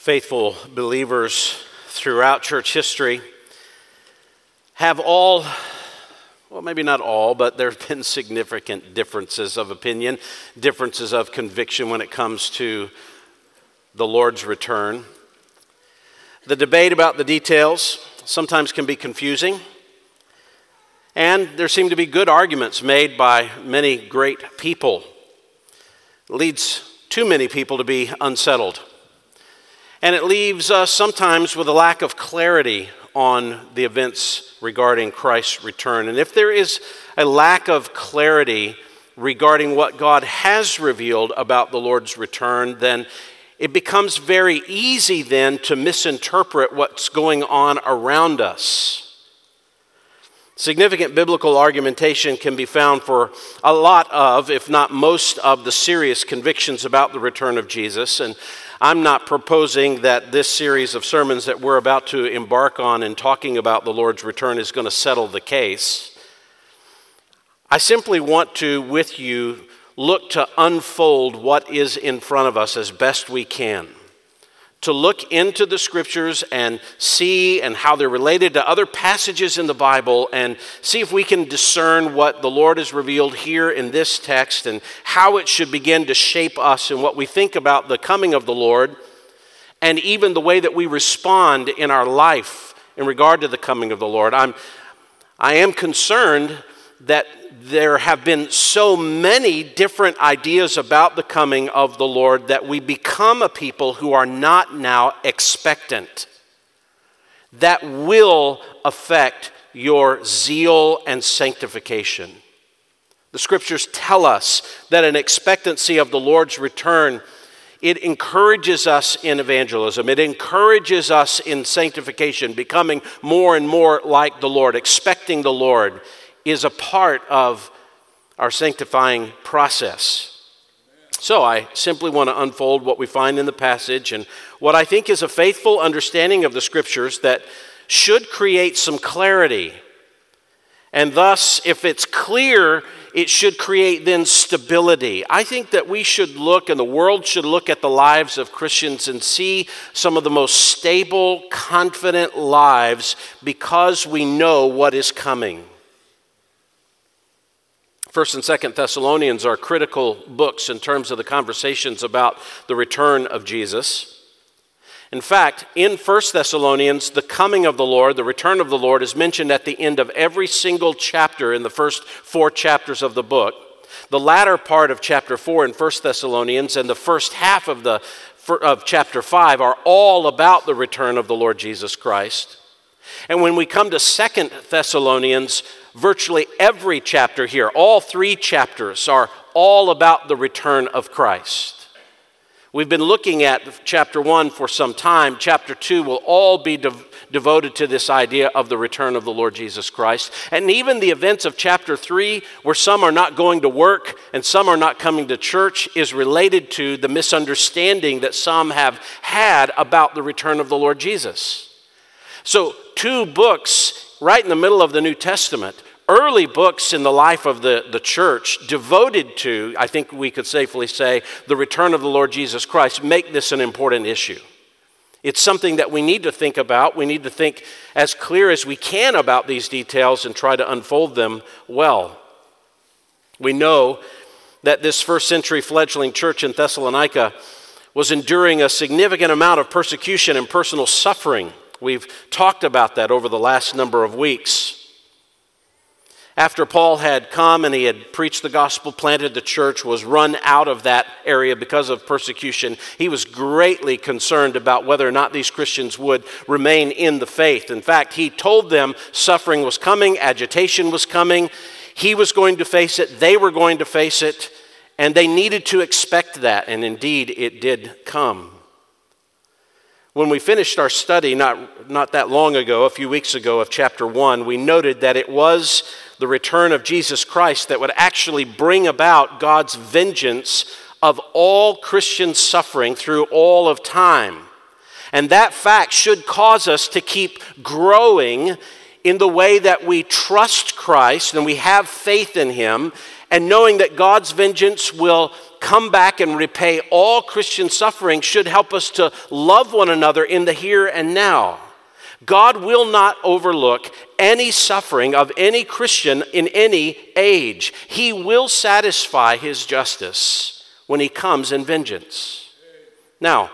faithful believers throughout church history have all, well, maybe not all, but there have been significant differences of opinion, differences of conviction when it comes to the Lord's return. The debate about the details sometimes can be confusing, and there seem to be good arguments made by many great people. It leads too many people to be unsettled. And it leaves us sometimes with a lack of clarity on the events regarding Christ's return. And if there is a lack of clarity regarding what God has revealed about the Lord's return, then it becomes very easy then to misinterpret what's going on around us. Significant biblical argumentation can be found for a lot of, if not most of, the serious convictions about the return of Jesus. And I'm not proposing that this series of sermons that we're about to embark on in talking about the Lord's return is going to settle the case. I simply want to, with you, look to unfold what is in front of us as best we can to look into the scriptures and see and how they're related to other passages in the Bible and see if we can discern what the Lord has revealed here in this text and how it should begin to shape us and what we think about the coming of the Lord and even the way that we respond in our life in regard to the coming of the Lord. I'm I am concerned that there have been so many different ideas about the coming of the Lord that we become a people who are not now expectant. That will affect your zeal and sanctification. The scriptures tell us that an expectancy of the Lord's return it encourages us in evangelism. It encourages us in sanctification, becoming more and more like the Lord, expecting the Lord is a part of our sanctifying process. So I simply want to unfold what we find in the passage and what I think is a faithful understanding of the scriptures that should create some clarity. And thus, if it's clear, it should create then stability. I think that we should look, and the world should look at the lives of Christians and see some of the most stable, confident lives because we know what is coming. First and Second Thessalonians are critical books in terms of the conversations about the return of Jesus. In fact, in First Thessalonians, the coming of the Lord, the return of the Lord, is mentioned at the end of every single chapter in the first four chapters of the book. The latter part of chapter 4 in First Thessalonians and the first half of, the, of chapter 5 are all about the return of the Lord Jesus Christ. And when we come to Second Thessalonians, virtually every chapter here, all three chapters, are all about the return of Christ. We've been looking at chapter 1 for some time. Chapter 2 will all be de- devoted to this idea of the return of the Lord Jesus Christ. And even the events of chapter 3, where some are not going to work and some are not coming to church, is related to the misunderstanding that some have had about the return of the Lord Jesus. So, two books right in the middle of the New Testament, early books in the life of the, the church devoted to, I think we could safely say, the return of the Lord Jesus Christ, make this an important issue. It's something that we need to think about. We need to think as clear as we can about these details and try to unfold them well. We know that this first century fledgling church in Thessalonica was enduring a significant amount of persecution and personal suffering We've talked about that over the last number of weeks. After Paul had come and he had preached the gospel, planted the church, was run out of that area because of persecution, he was greatly concerned about whether or not these Christians would remain in the faith. In fact, he told them suffering was coming, agitation was coming, he was going to face it, they were going to face it, and they needed to expect that, and indeed it did come. When we finished our study not, not that long ago, a few weeks ago, of chapter 1, we noted that it was the return of Jesus Christ that would actually bring about God's vengeance of all Christian suffering through all of time. And that fact should cause us to keep growing in the way that we trust Christ and we have faith in Him, and knowing that God's vengeance will come back and repay all Christian suffering should help us to love one another in the here and now. God will not overlook any suffering of any Christian in any age. He will satisfy his justice when he comes in vengeance. Now,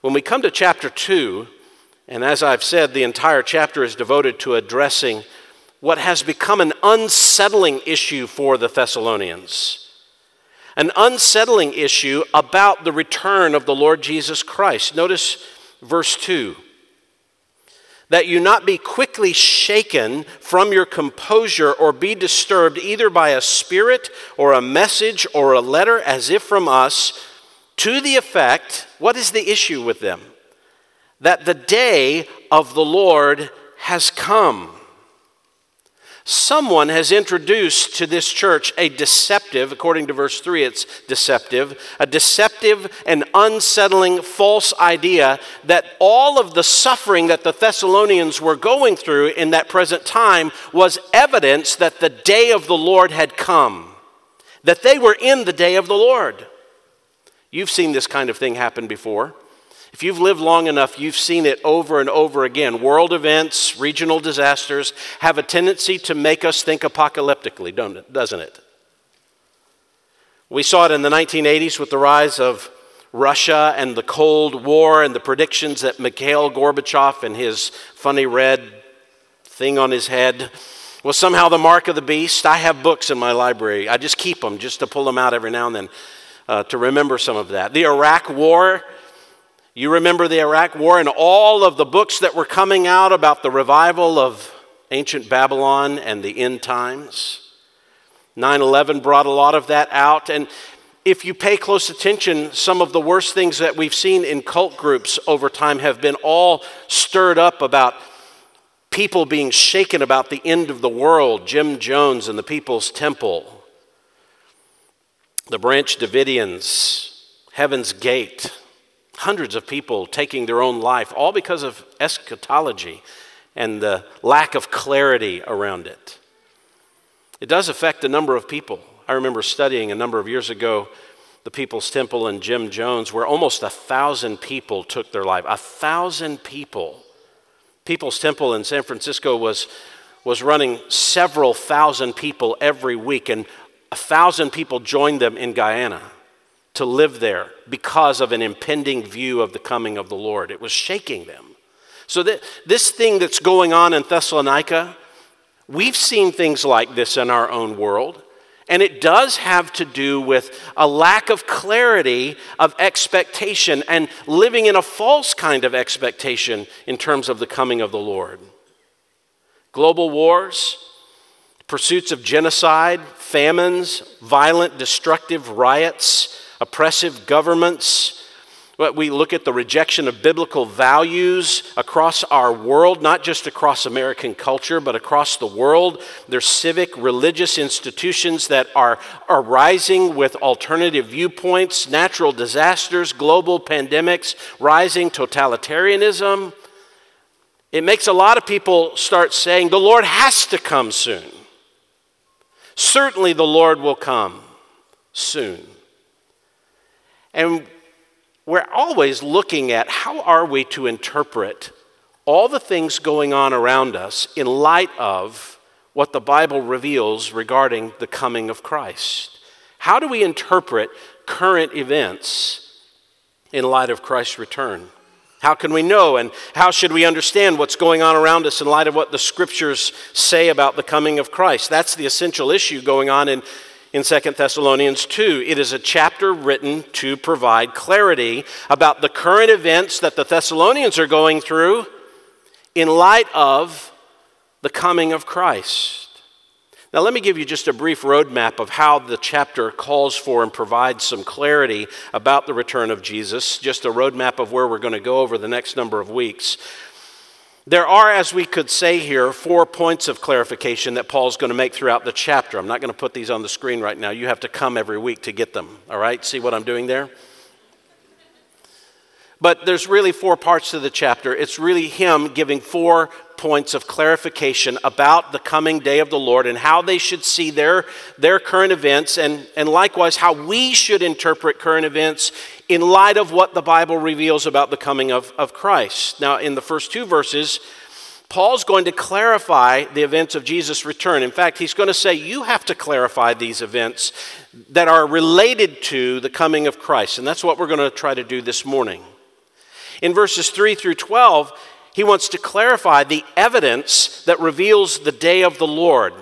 when we come to chapter 2, and as I've said, the entire chapter is devoted to addressing what has become an unsettling issue for the Thessalonians. An unsettling issue about the return of the Lord Jesus Christ. Notice verse 2 that you not be quickly shaken from your composure or be disturbed either by a spirit or a message or a letter as if from us, to the effect what is the issue with them? That the day of the Lord has come. Someone has introduced to this church a deceptive, according to verse 3, it's deceptive, a deceptive and unsettling false idea that all of the suffering that the Thessalonians were going through in that present time was evidence that the day of the Lord had come, that they were in the day of the Lord. You've seen this kind of thing happen before. If you've lived long enough, you've seen it over and over again. World events, regional disasters have a tendency to make us think apocalyptically, don't it, doesn't it? We saw it in the 1980s with the rise of Russia and the Cold War and the predictions that Mikhail Gorbachev and his funny red thing on his head was somehow the mark of the beast. I have books in my library. I just keep them just to pull them out every now and then uh, to remember some of that. The Iraq War you remember the Iraq War and all of the books that were coming out about the revival of ancient Babylon and the end times. 9 11 brought a lot of that out. And if you pay close attention, some of the worst things that we've seen in cult groups over time have been all stirred up about people being shaken about the end of the world. Jim Jones and the People's Temple, the Branch Davidians, Heaven's Gate hundreds of people taking their own life, all because of eschatology and the lack of clarity around it. It does affect a number of people. I remember studying a number of years ago the People's Temple and Jim Jones, where almost a thousand people took their life. A thousand people. People's Temple in San Francisco was, was running several thousand people every week, and a thousand people joined them in Guyana to live there because of an impending view of the coming of the Lord. It was shaking them. So, that, this thing that's going on in Thessalonica, we've seen things like this in our own world. And it does have to do with a lack of clarity of expectation and living in a false kind of expectation in terms of the coming of the Lord. Global wars, pursuits of genocide, famines, violent, destructive riots, oppressive governments. We look at the rejection of biblical values across our world, not just across American culture, but across the world. There's civic, religious institutions that are arising with alternative viewpoints, natural disasters, global pandemics, rising totalitarianism. It makes a lot of people start saying, the Lord has to come soon. Certainly, the Lord will come soon. And we're always looking at how are we to interpret all the things going on around us in light of what the Bible reveals regarding the coming of Christ. How do we interpret current events in light of Christ's return? How can we know and how should we understand what's going on around us in light of what the scriptures say about the coming of Christ? That's the essential issue going on in in 2 Thessalonians 2. It is a chapter written to provide clarity about the current events that the Thessalonians are going through in light of the coming of Christ. Now, let me give you just a brief roadmap of how the chapter calls for and provides some clarity about the return of Jesus, just a roadmap of where we're going to go over the next number of weeks. There are, as we could say here, four points of clarification that Paul's going to make throughout the chapter. I'm not going to put these on the screen right now. You have to come every week to get them. All right? See what I'm doing there? But there's really four parts to the chapter. It's really him giving four points of clarification about the coming day of the Lord and how they should see their, their current events, and, and likewise how we should interpret current events in light of what the Bible reveals about the coming of, of Christ. Now, in the first two verses, Paul's going to clarify the events of Jesus' return. In fact, he's going to say, You have to clarify these events that are related to the coming of Christ. And that's what we're going to try to do this morning. In verses 3 through 12, he wants to clarify the evidence that reveals the day of the Lord.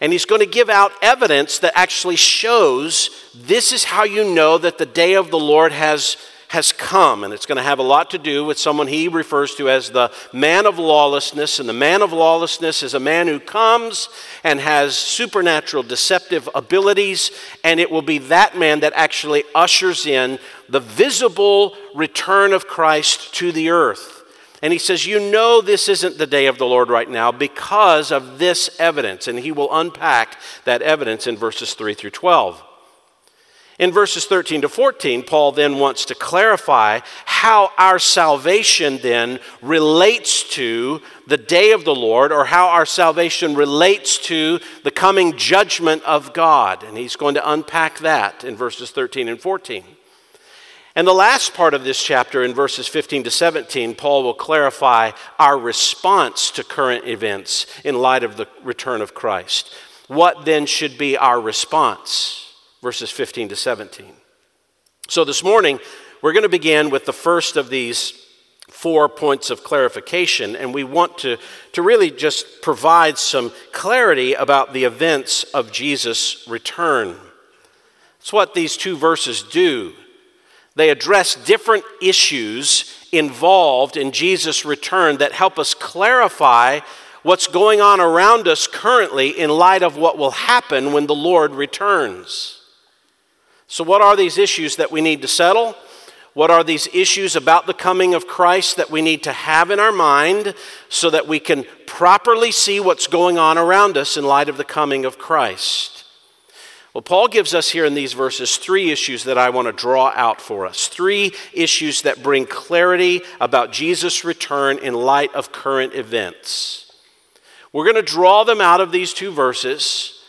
And he's going to give out evidence that actually shows this is how you know that the day of the Lord has has come, and it's going to have a lot to do with someone he refers to as the man of lawlessness. And the man of lawlessness is a man who comes and has supernatural deceptive abilities, and it will be that man that actually ushers in the visible return of Christ to the earth. And he says, You know, this isn't the day of the Lord right now because of this evidence. And he will unpack that evidence in verses 3 through 12. In verses 13 to 14, Paul then wants to clarify how our salvation then relates to the day of the Lord, or how our salvation relates to the coming judgment of God. And he's going to unpack that in verses 13 and 14. And the last part of this chapter, in verses 15 to 17, Paul will clarify our response to current events in light of the return of Christ. What then should be our response? verses 15 to 17. So this morning, we're going to begin with the first of these four points of clarification, and we want to, to really just provide some clarity about the events of Jesus' return. That's what these two verses do. They address different issues involved in Jesus' return that help us clarify what's going on around us currently in light of what will happen when the Lord returns. So, what are these issues that we need to settle? What are these issues about the coming of Christ that we need to have in our mind so that we can properly see what's going on around us in light of the coming of Christ? Well, Paul gives us here in these verses three issues that I want to draw out for us. Three issues that bring clarity about Jesus' return in light of current events. We're going to draw them out of these two verses.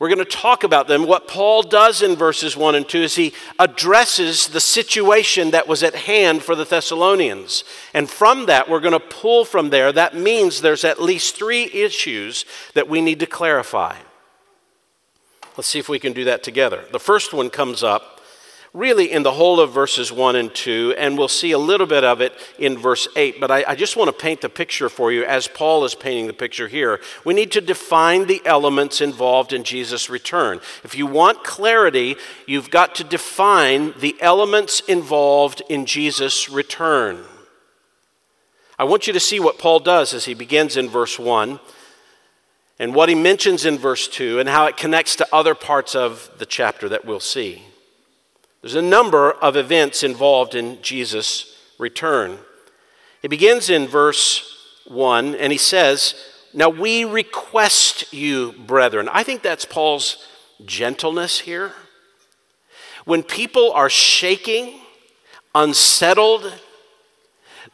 We're going to talk about them. What Paul does in verses 1 and 2 is he addresses the situation that was at hand for the Thessalonians. And from that, we're going to pull from there. That means there's at least three issues that we need to clarify. Let's see if we can do that together. The first one comes up really in the whole of verses 1 and 2, and we'll see a little bit of it in verse 8. But I, I, just want to paint the picture for you as Paul is painting the picture here. We need to define the elements involved in Jesus' return. If you want clarity, you've got to define the elements involved in Jesus' return. I want you to see what Paul does as he begins in verse 1 and what he mentions in verse 2 and how it connects to other parts of the chapter that we'll see. There's a number of events involved in Jesus' return. It begins in verse 1, and he says, Now we request you, brethren. I think that's Paul's gentleness here. When people are shaking, unsettled,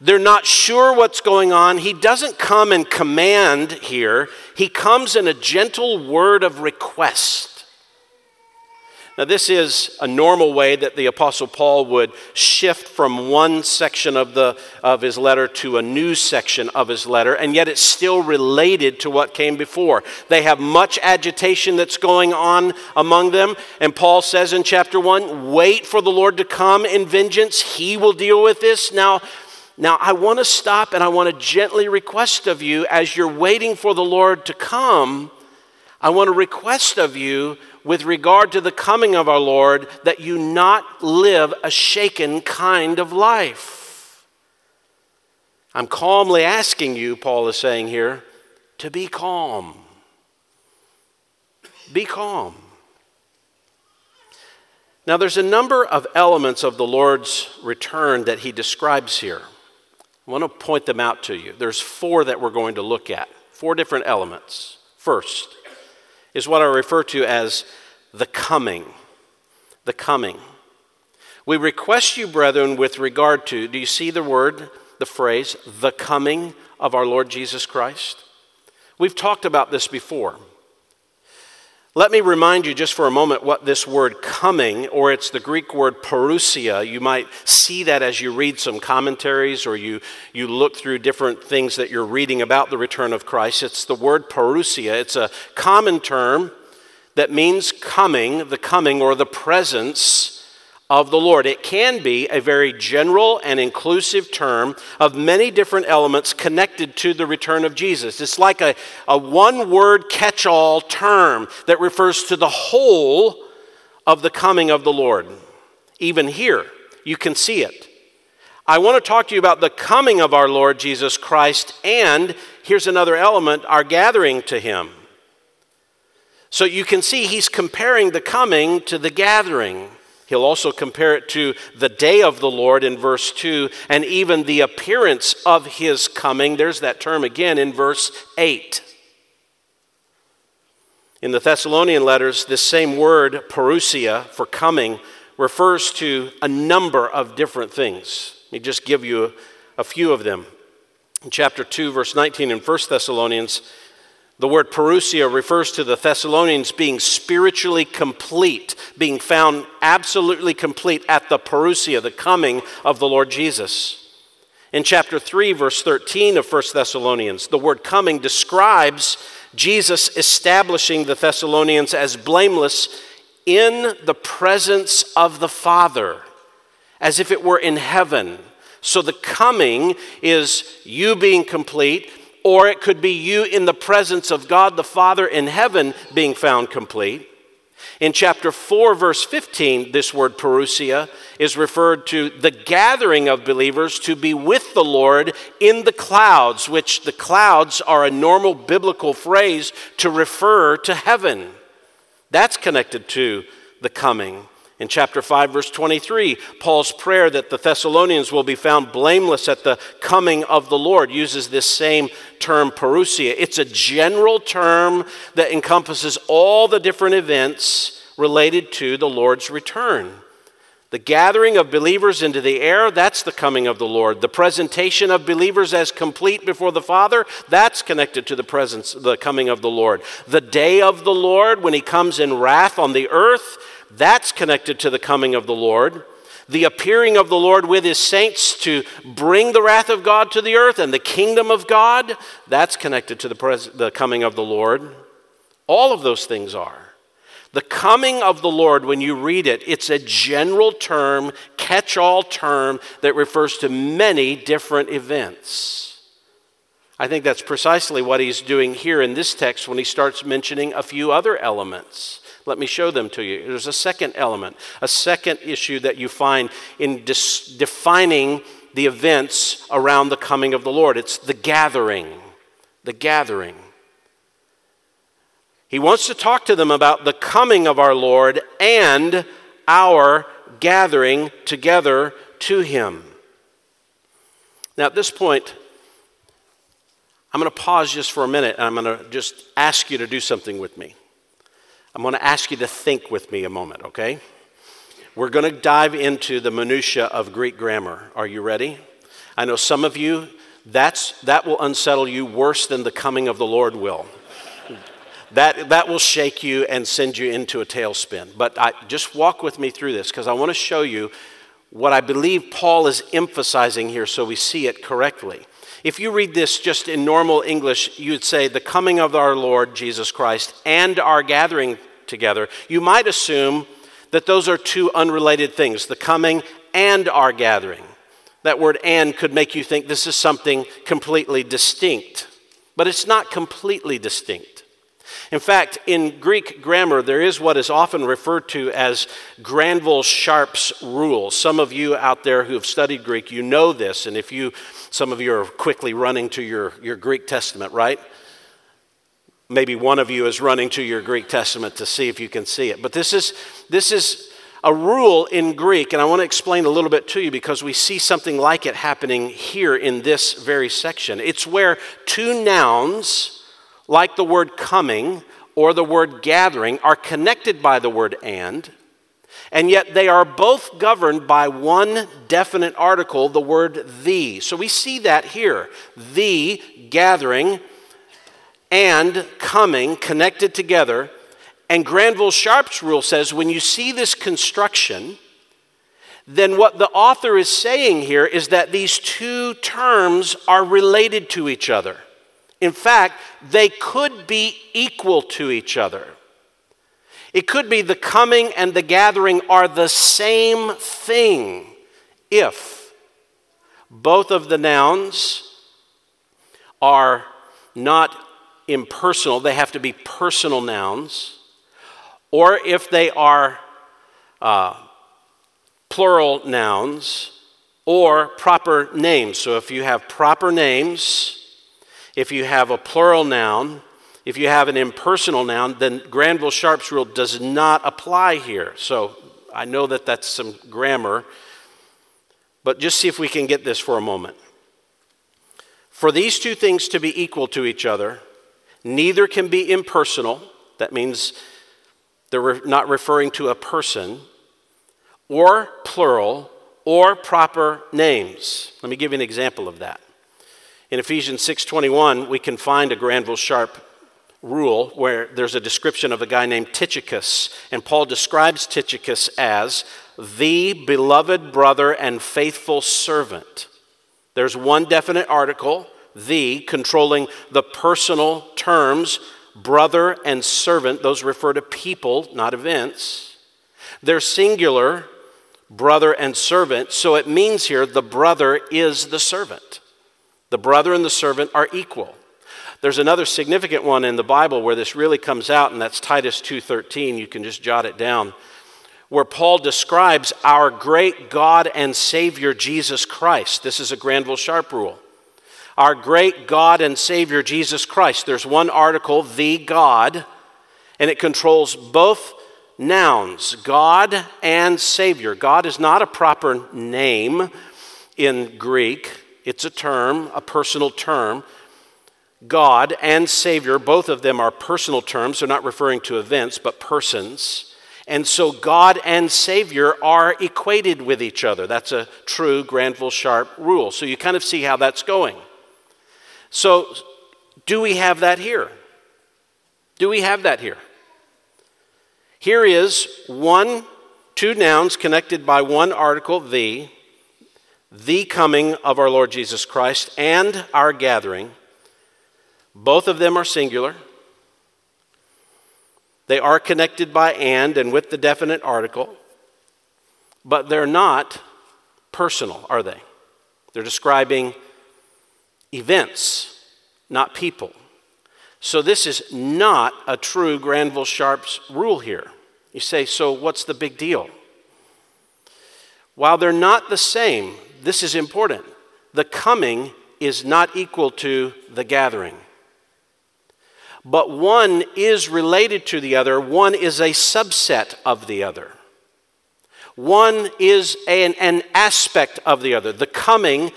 they're not sure what's going on. He doesn't come and command here, he comes in a gentle word of request. Now, this is a normal way that the Apostle Paul would shift from one section of, the, of his letter to a new section of his letter, and yet it's still related to what came before. They have much agitation that's going on among them, and Paul says in chapter 1 wait for the Lord to come in vengeance, he will deal with this. Now, now, I want to stop and I want to gently request of you as you're waiting for the Lord to come, I want to request of you with regard to the coming of our Lord that you not live a shaken kind of life. I'm calmly asking you, Paul is saying here, to be calm. Be calm. Now, there's a number of elements of the Lord's return that he describes here. I want to point them out to you. There's four that we're going to look at, four different elements. First, is what I refer to as the coming. The coming. We request you, brethren, with regard to, do you see the word? the phrase, the coming of our Lord Jesus Christ? We've talked about this before. Let me remind you just for a moment what this word coming, or it's the Greek word parousia, you might see that as you read some commentaries or you, you look through different things that you're reading about the return of Christ. It's the word parousia. It's a common term that means coming, the coming or the presence of the Lord. It can be a very general and inclusive term of many different elements connected to the return of Jesus. It's like a, a one word catch all term that refers to the whole of the coming of the Lord. Even here, you can see it. I want to talk to you about the coming of our Lord Jesus Christ, and here's another element our gathering to Him. So you can see he's comparing the coming to the gathering. He'll also compare it to the day of the Lord in verse 2 and even the appearance of his coming. There's that term again in verse 8. In the Thessalonian letters, this same word, parousia, for coming, refers to a number of different things. Let me just give you a, few of them. In chapter 2, verse 19 in 1 Thessalonians, the word parousia refers to the Thessalonians being spiritually complete, being found absolutely complete at the parousia, the coming of the Lord Jesus. In chapter 3, verse 13 of 1 Thessalonians, the word coming describes Jesus establishing the Thessalonians as blameless in the presence of the Father, as if it were in heaven. So the coming is you being complete or it could be you in the presence of God the Father in heaven being found complete. In chapter 4, verse 15, this word parousia is referred to the gathering of believers to be with the Lord in the clouds, which the clouds are a normal biblical phrase to refer to heaven. That's connected to the coming. In chapter 5, verse 23, Paul's prayer that the Thessalonians will be found blameless at the coming of the Lord uses this same term, parousia. It's a general term that encompasses all the different events related to the Lord's return. The gathering of believers into the air, that's the coming of the Lord. The presentation of believers as complete before the Father, that's connected to the presence, the coming of the Lord. The day of the Lord, when he comes in wrath on the earth, that's connected to the coming of the Lord. The appearing of the Lord with his saints to bring the wrath of God to the earth and the kingdom of God, that's connected to the, pres- the coming of the Lord. All of those things are. The coming of the Lord, when you read it, it's a general term, catch all term that refers to many different events. I think that's precisely what he's doing here in this text when he starts mentioning a few other elements. Let me show them to you. There's a second element, a second issue that you find in dis- defining the events around the coming of the Lord. It's the gathering. The gathering. He wants to talk to them about the coming of our Lord and our gathering together to Him. Now, at this point, I'm going to pause just for a minute and I'm going to just ask you to do something with me. I'm going to ask you to think with me a moment, okay? We're going to dive into the minutia of Greek grammar. Are you ready? I know some of you that's that will unsettle you worse than the coming of the Lord will. that that will shake you and send you into a tailspin. But I, just walk with me through this because I want to show you what I believe Paul is emphasizing here so we see it correctly. If you read this just in normal English, you'd say, the coming of our Lord Jesus Christ and our gathering together. You might assume that those are two unrelated things the coming and our gathering. That word and could make you think this is something completely distinct, but it's not completely distinct. In fact, in Greek grammar, there is what is often referred to as Granville Sharp's rule. Some of you out there who have studied Greek, you know this, and if you, some of you are quickly running to your, your Greek Testament, right? Maybe one of you is running to your Greek Testament to see if you can see it. But this is, this is a rule in Greek, and I want to explain a little bit to you because we see something like it happening here in this very section. It's where two nouns, like the word coming or the word gathering, are connected by the word and. And yet they are both governed by one definite article, the word the. So we see that here. The gathering and coming connected together. And Granville Sharp's rule says when you see this construction, then what the author is saying here is that these two terms are related to each other. In fact, they could be equal to each other. It could be the coming and the gathering are the same thing if both of the nouns are not impersonal, they have to be personal nouns, or if they are uh, plural nouns or proper names. So if you have proper names, if you have a plural noun, if you have an impersonal noun, then Granville Sharp's rule does not apply here. So I know that that's some grammar, but just see if we can get this for a moment. For these two things to be equal to each other, neither can be impersonal. That means they're not referring to a person or plural or proper names. Let me give you an example of that. In Ephesians 6:21, we can find a Granville Sharp rule where there's a description of a guy named Tychicus, and Paul describes Tychicus as the beloved brother and faithful servant. There's one definite article, the, controlling the personal terms, brother and servant. Those refer to people, not events. They're singular, brother and servant. So it means here the brother is the servant. The brother and the servant are equal. There's another significant one in the Bible where this really comes out and that's Titus 2:13. You can just jot it down. Where Paul describes our great God and Savior Jesus Christ. This is a Granville Sharp rule. Our great God and Savior Jesus Christ. There's one article, the God, and it controls both nouns, God and Savior. God is not a proper name in Greek, it's a term, a personal term. God and Savior, both of them are personal terms. They're not referring to events, but persons. And so God and Savior are equated with each other. That's a true Granville Sharp rule. So you kind of see how that's going. So, do we have that here? Do we have that here? Here is one, two nouns connected by one article, the, the coming of our Lord Jesus Christ, and our gathering. Both of them are singular. They are connected by and and with the definite article, but they're not personal, are they? They're describing events, not people. So, this is not a true Granville Sharp's rule here. You say, so what's the big deal? While they're not the same, this is important. The coming is not equal to the gathering. But one is related to the other, one is a subset of the other. One is an, an aspect of the other. The coming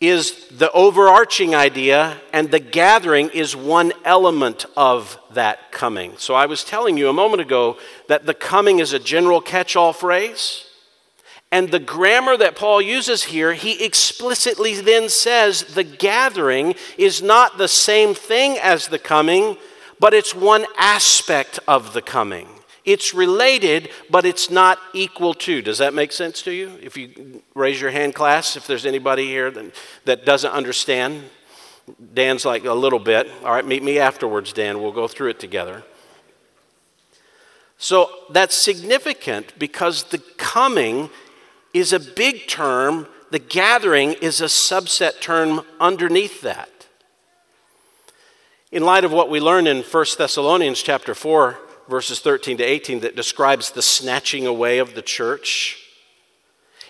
is the overarching idea, and the gathering is one element of that coming. So I was telling you a moment ago that the coming is a general catch all phrase. And the grammar that Paul uses here, he explicitly then says the gathering is not the same thing as the coming, but it's one aspect of the coming. It's related, but it's not equal to. Does that make sense to you? If you raise your hand, class, if there's anybody here that, that doesn't understand, Dan's like a little bit. All right, meet me afterwards, Dan. We'll go through it together. So that's significant because the coming is a big term, the gathering is a subset term underneath that. In light of what we learn in 1 Thessalonians chapter 4, verses 13 to 18 that describes the snatching away of the church.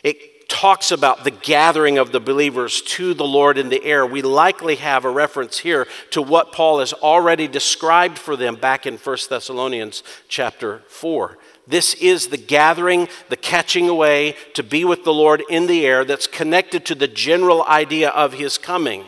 It talks about the gathering of the believers to the Lord in the air. We likely have a reference here to what Paul has already described for them back in 1 Thessalonians chapter 4. This is the gathering, the catching away to be with the Lord in the air that's connected to the general idea of his coming.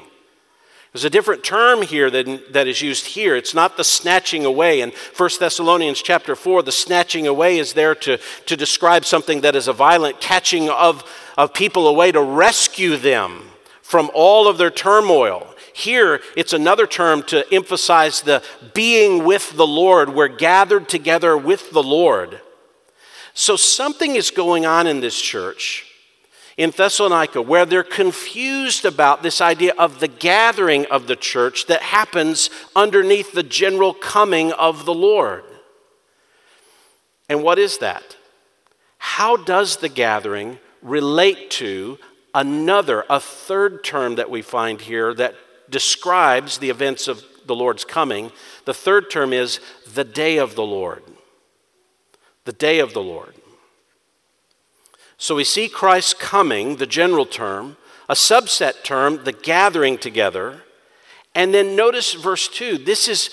There's a different term here than, that is used here. It's not the snatching away. In 1 Thessalonians chapter 4, the snatching away is there to, to describe something that is a violent catching of, of people away to rescue them from all of their turmoil. Here, it's another term to emphasize the being with the Lord. We're gathered together with the Lord. So, something is going on in this church in Thessalonica where they're confused about this idea of the gathering of the church that happens underneath the general coming of the Lord. And what is that? How does the gathering relate to another, a third term that we find here that describes the events of the Lord's coming? The third term is the day of the Lord. The day of the Lord. So we see Christ's coming, the general term, a subset term, the gathering together. And then notice verse 2. This is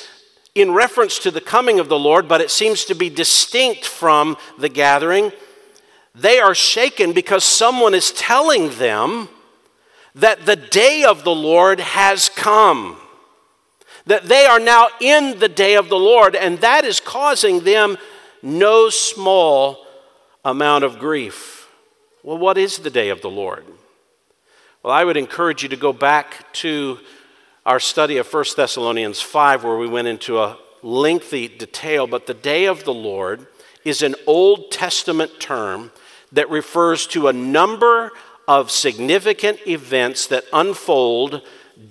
in reference to the coming of the Lord, but it seems to be distinct from the gathering. They are shaken because someone is telling them that the day of the Lord has come. That they are now in the day of the Lord, and that is causing them no small amount of grief. Well, what is the day of the Lord? Well, I would encourage you to go back to our study of 1 Thessalonians 5, where we went into a lengthy detail. But the day of the Lord is an Old Testament term that refers to a number of significant events that unfold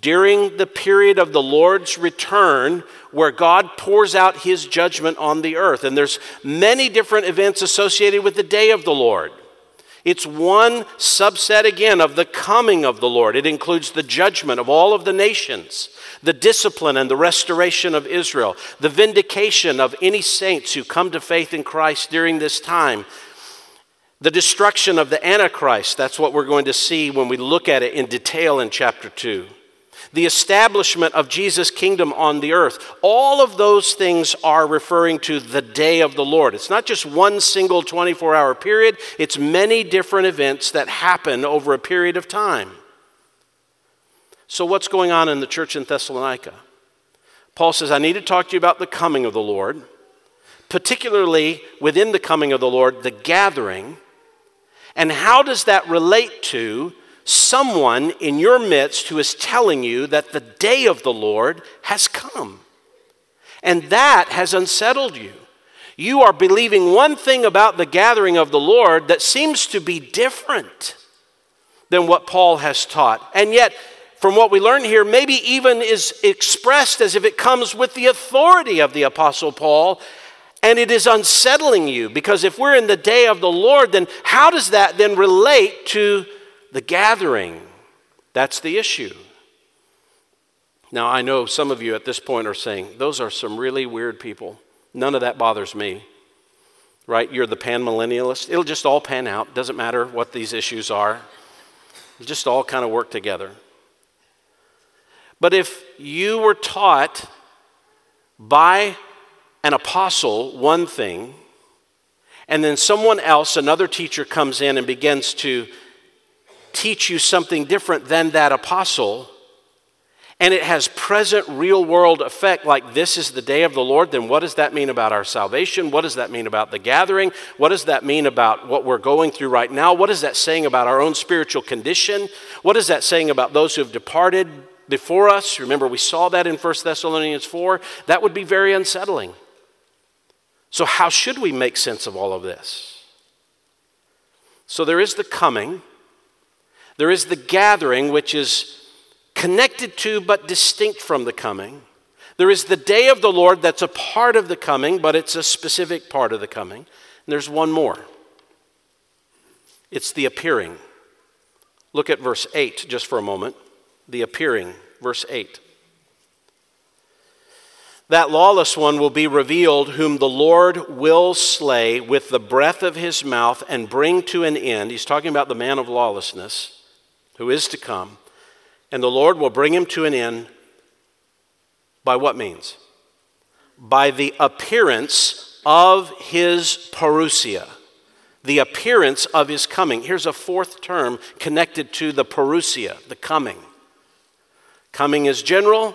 during the period of the Lord's return where God pours out his judgment on the earth. And there's many different events associated with the day of the Lord. It's one subset again of the coming of the Lord. It includes the judgment of all of the nations, the discipline and the restoration of Israel, the vindication of any saints who come to faith in Christ during this time, the destruction of the Antichrist. That's what we're going to see when we look at it in detail in chapter 2 the establishment of Jesus' kingdom on the earth. All of those things are referring to the day of the Lord. It's not just one single 24 hour period, it's many different events that happen over a period of time. So, what's going on in the church in Thessalonica? Paul says, I need to talk to you about the coming of the Lord, particularly within the coming of the Lord, the gathering. And how does that relate to someone in your midst who is telling you that the day of the Lord has come. And that has unsettled you. You are believing one thing about the gathering of the Lord that seems to be different than what Paul has taught. And yet, from what we learn here, maybe even is expressed as if it comes with the authority of the Apostle Paul. And it is unsettling you because if we're in the day of the Lord, then how does that then relate to the gathering. That's the issue. Now, I know some of you at this point are saying, those are some really weird people. None of that bothers me. Right? You're the panmillennialist. It'll just all pan out. Doesn't matter what these issues are. It'll just all kind of work together. But if you were taught by an apostle one thing, and then someone else, another teacher, comes in and begins to teach you something different than that apostle, and it has present real world effect, like this is the day of the Lord, then what does that mean about our salvation? What does that mean about the gathering? What does that mean about what we're going through right now? What is that saying about our own spiritual condition? What is that saying about those who have departed before us? Remember, we saw that in 1 Thessalonians 4. That would be very unsettling. So, how should we make sense of all of this? So, there is the coming. There is the gathering, which is connected to but distinct from the coming. There is the day of the Lord that's a part of the coming, but it's a specific part of the coming. And there's one more it's the appearing. Look at verse 8 just for a moment. The appearing, verse 8. That lawless one will be revealed, whom the Lord will slay with the breath of his mouth and bring to an end. He's talking about the man of lawlessness who is to come, and the Lord will bring him to an end by what means? By the appearance of his parousia, the appearance of his coming. Here's a fourth term connected to the parousia, the coming. Coming is general,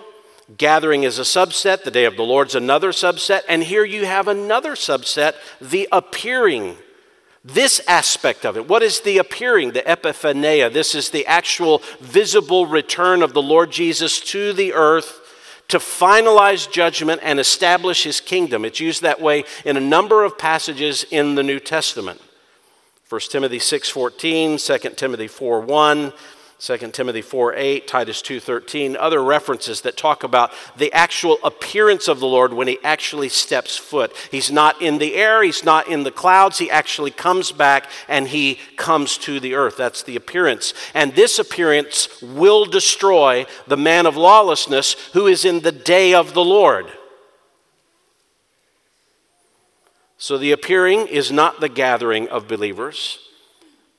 gathering is a subset, the day of the Lord's another subset, and here you have another subset, the appearing. This aspect of it. What is the appearing, the epiphaneia? This is the actual visible return of the Lord Jesus to the earth to finalize judgment and establish his kingdom. It's used that way in a number of passages in the New Testament. 1 Timothy 6:14, 2 Timothy 4:1, 2 Timothy 4 8, Titus 2 13, other references that talk about the actual appearance of the Lord when he actually steps foot. He's not in the air, he's not in the clouds, he actually comes back and he comes to the earth. That's the appearance. And this appearance will destroy the man of lawlessness who is in the day of the Lord. So the appearing is not the gathering of believers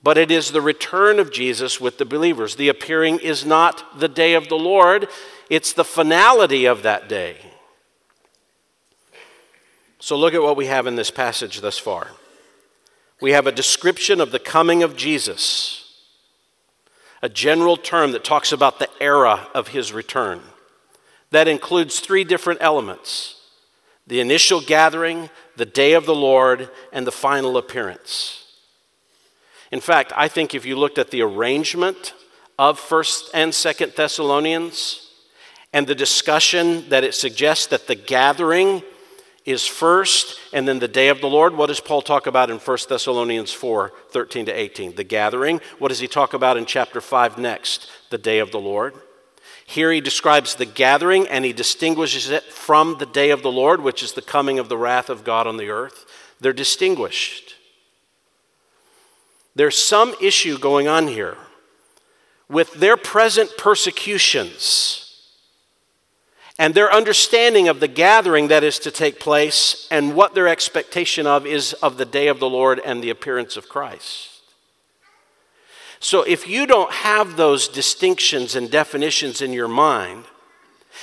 but it is the return of Jesus with the believers. The appearing is not the day of the Lord, it's the finality of that day. So look at what we have in this passage thus far. We have a description of the coming of Jesus, a general term that talks about the era of his return. That includes three different elements the initial gathering, the day of the Lord, and the final appearance. In fact, I think if you looked at the arrangement of 1st and 2nd Thessalonians and the discussion that it suggests that the gathering is first and then the day of the Lord, what does Paul talk about in 1 Thessalonians 4 13 to 18? The gathering. What does he talk about in chapter 5 next? The day of the Lord. Here he describes the gathering and he distinguishes it from the day of the Lord, which is the coming of the wrath of God on the earth. They're distinguished. There's some issue going on here with their present persecutions and their understanding of the gathering that is to take place and what their expectation of is of the day of the Lord and the appearance of Christ. So if you don't have those distinctions and definitions in your mind,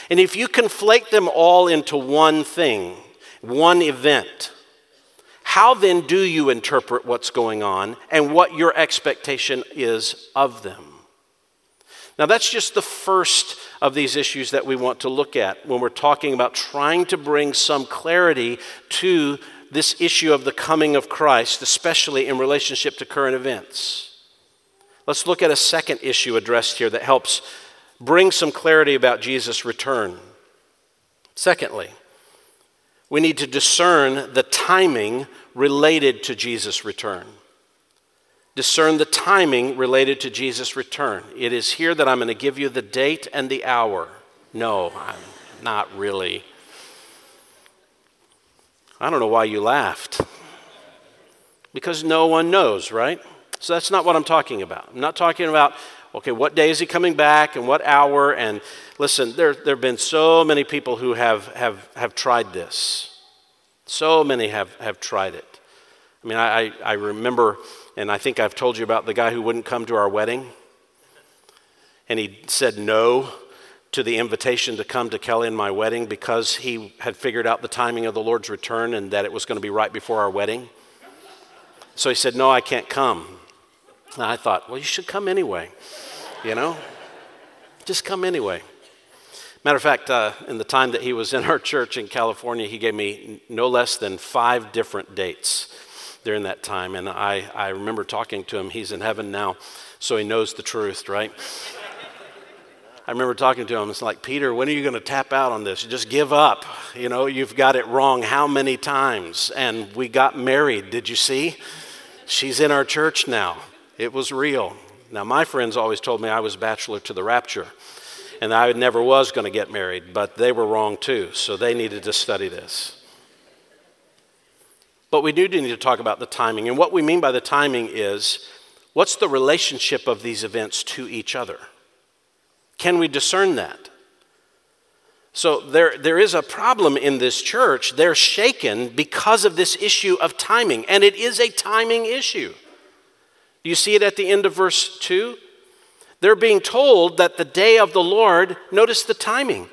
and if you conflate them all into one thing, one event, how then do you interpret what's going on and what your expectation is of them? Now, that's just the first of these issues that we want to look at when we're talking about trying to bring some clarity to this issue of the coming of Christ, especially in relationship to current events. Let's look at a second issue addressed here that helps bring some clarity about Jesus' return. Secondly, we need to discern the timing related to Jesus' return. Discern the timing related to Jesus' return. It is here that I'm going to give you the date and the hour. No, I'm not really. I don't know why you laughed. Because no one knows, right? So that's not what I'm talking about. I'm not talking about, okay, what day is he coming back and what hour? And listen, there, there have been so many people who have, have, have tried this. So many have, have tried it. I mean, I, I remember, and I think I've told you about the guy who wouldn't come to our wedding. And he said no to the invitation to come to Kelly and my wedding because he had figured out the timing of the Lord's return and that it was going to be right before our wedding. So he said, No, I can't come. And I thought, Well, you should come anyway, you know? Just come anyway. Matter of fact, uh, in the time that he was in our church in California, he gave me no less than five different dates during that time. And I, I remember talking to him. He's in heaven now, so he knows the truth, right? I remember talking to him. It's like, Peter, when are you going to tap out on this? Just give up. You know, you've got it wrong how many times? And we got married. Did you see? She's in our church now. It was real. Now, my friends always told me I was bachelor to the rapture and I never was going to get married, but they were wrong too, so they needed to study this. But we do need to talk about the timing, and what we mean by the timing is what's the relationship of these events to each other? Can we discern that? So there, there is a problem in this church. They're shaken because of this issue of timing, and it is a timing issue. You see it at the end of verse 2? They're being told that the day of the Lord, notice the timing,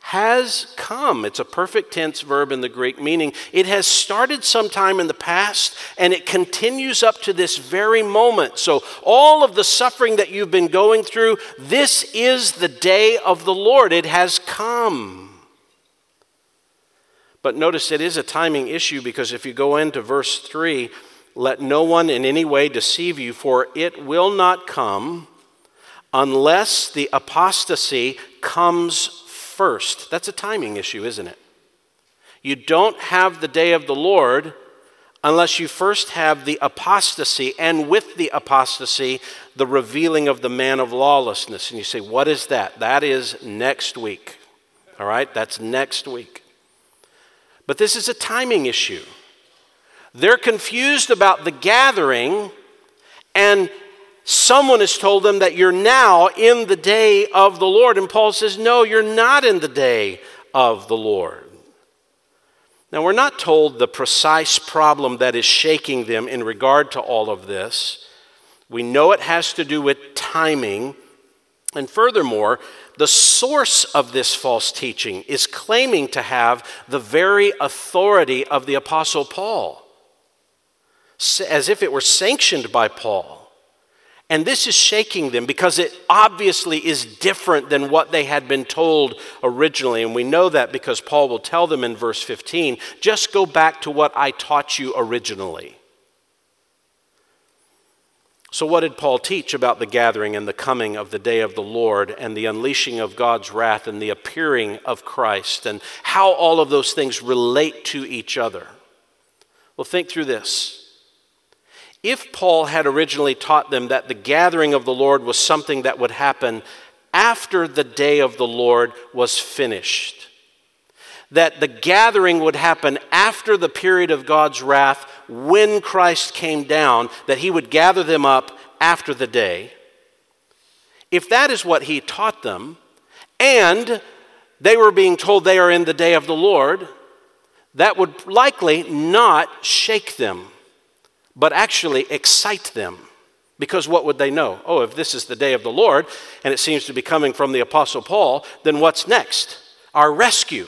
has come. It's a perfect tense verb in the Greek, meaning it has started sometime in the past and it continues up to this very moment. So, all of the suffering that you've been going through, this is the day of the Lord. It has come. But notice it is a timing issue because if you go into verse 3, let no one in any way deceive you, for it will not come unless the apostasy comes first. That's a timing issue, isn't it? You don't have the day of the Lord unless you first have the apostasy, and with the apostasy, the revealing of the man of lawlessness. And you say, What is that? That is next week. All right? That's next week. But this is a timing issue. They're confused about the gathering, and someone has told them that you're now in the day of the Lord. And Paul says, No, you're not in the day of the Lord. Now, we're not told the precise problem that is shaking them in regard to all of this. We know it has to do with timing. And furthermore, the source of this false teaching is claiming to have the very authority of the Apostle Paul, as if it were sanctioned by Paul. And this is shaking them because it obviously is different than what they had been told originally. And we know that because Paul will tell them in verse 15 just go back to what I taught you originally. So, what did Paul teach about the gathering and the coming of the day of the Lord and the unleashing of God's wrath and the appearing of Christ and how all of those things relate to each other? Well, think through this. If Paul had originally taught them that the gathering of the Lord was something that would happen after the day of the Lord was finished, that the gathering would happen after the period of God's wrath when Christ came down, that he would gather them up after the day. If that is what he taught them, and they were being told they are in the day of the Lord, that would likely not shake them but actually excite them. Because what would they know? Oh, if this is the day of the Lord, and it seems to be coming from the Apostle Paul, then what's next? Our rescue,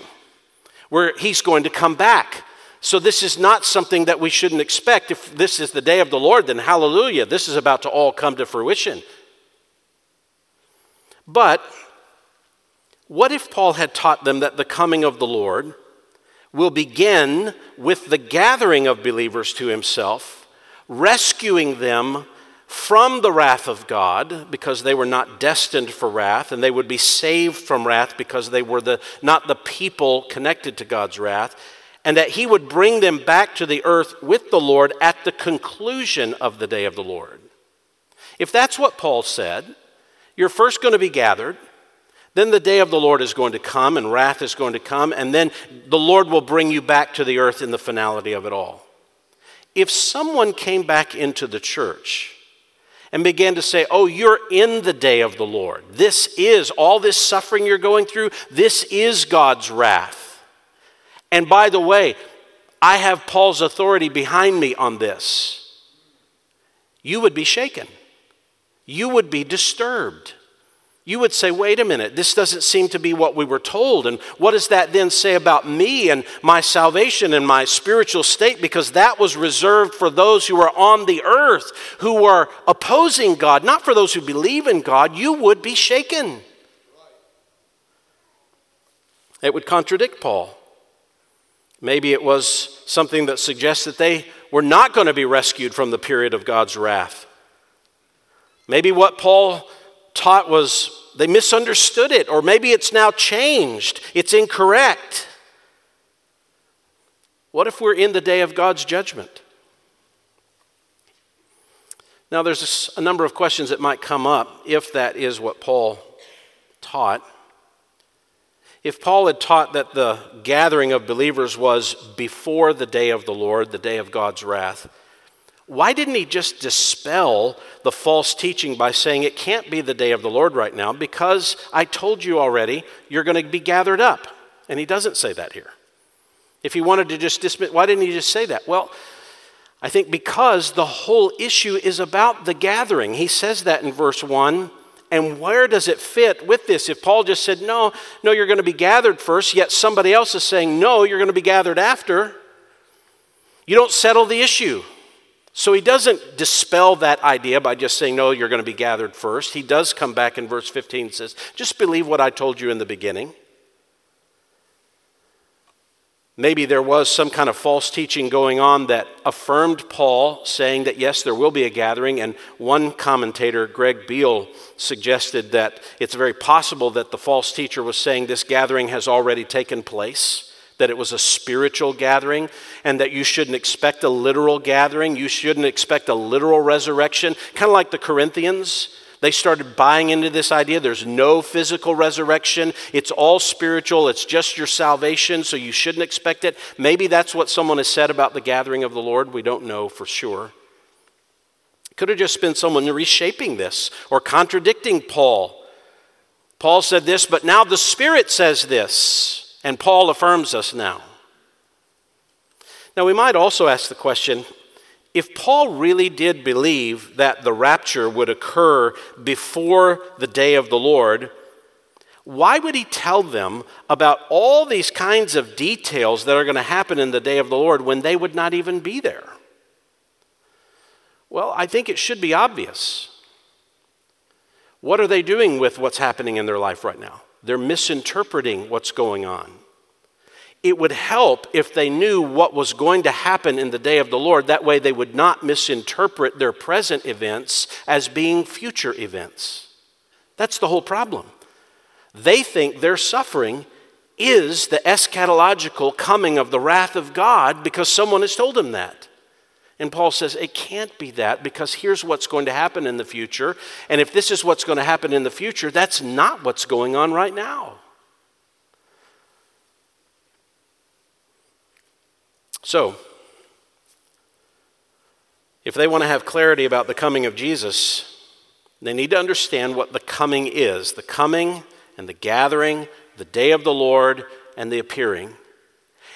where he's going to come back. So, this is not something that we shouldn't expect. If this is the day of the Lord, then hallelujah, this is about to all come to fruition. But what if Paul had taught them that the coming of the Lord will begin with the gathering of believers to himself? Rescuing them from the wrath of God because they were not destined for wrath, and they would be saved from wrath because they were the, not the people connected to God's wrath, and that He would bring them back to the earth with the Lord at the conclusion of the day of the Lord. If that's what Paul said, you're first going to be gathered. Then the day of the Lord is going to come, and wrath is going to come, and then the Lord will bring you back to the earth in the finality of it all if someone came back into the church and began to say, Oh, you're in the day of the Lord. This is all this suffering you're going through, this is God's wrath. And by the way, I have Paul's authority behind me on this. You would be shaken, you would be disturbed you would say, wait a minute, this doesn't seem to be what we were told. And what does that then say about me and my salvation and my spiritual state? Because that was reserved for those who are on the earth, who are opposing God, not for those who believe in God. You would be shaken. It would contradict Paul. Maybe it was something that suggests that they were not going to be rescued from the period of God's wrath. Maybe what Paul taught was they misunderstood it, or maybe it's now changed, it's incorrect. What if we're in the day of God's judgment? Now, there's a number of questions that might come up if that is what Paul taught. If Paul had taught that the gathering of believers was before the day of the Lord, the day of God's wrath, why didn't he just dispel the false teaching by saying it can't be the day of the Lord right now because I told you already you're going to be gathered up? And he doesn't say that here. If he wanted to just dismiss, why didn't he just say that? Well, I think because the whole issue is about the gathering. He says that in verse 1 And where does it fit with this? If Paul just said, no, no, you're going to be gathered first, yet somebody else is saying, no, you're going to be gathered after, you don't settle the issue. So he doesn't dispel that idea by just saying, no, you're going to be gathered first. He does come back in verse 15 and says, just believe what I told you in the beginning. Maybe there was some kind of false teaching going on that affirmed Paul, saying that yes, there will be a gathering. And one commentator, Greg Beale, suggested that it's very possible that the false teacher was saying this gathering has already taken place, that it was a spiritual gathering, and that you shouldn't expect a literal gathering. You shouldn't expect a literal resurrection, kind of like the Corinthians they started buying into this idea there's no physical resurrection, it's all spiritual, it's just your salvation, so you shouldn't expect it. Maybe that's what someone has said about the gathering of the Lord. We don't know for sure. Could have just been someone reshaping this or contradicting Paul. Paul said this, but now the Spirit says this, and Paul affirms us now. Now, we might also ask the question if Paul really did believe that the rapture would occur before the day of the Lord, why would he tell them about all these kinds of details that are going to happen in the day of the Lord when they would not even be there? Well, I think it should be obvious. What are they doing with what's happening in their life right now? They're misinterpreting what's going on it would help if they knew what was going to happen in the day of the Lord. That way, they would not misinterpret their present events as being future events. That's the whole problem. They think their suffering is the eschatological coming of the wrath of God because someone has told them that. And Paul says it can't be that because here's what's going to happen in the future. And if this is what's going to happen in the future, that's not what's going on right now. So, if they want to have clarity about the coming of Jesus, they need to understand what the coming is the coming and the gathering, the day of the Lord, and the appearing.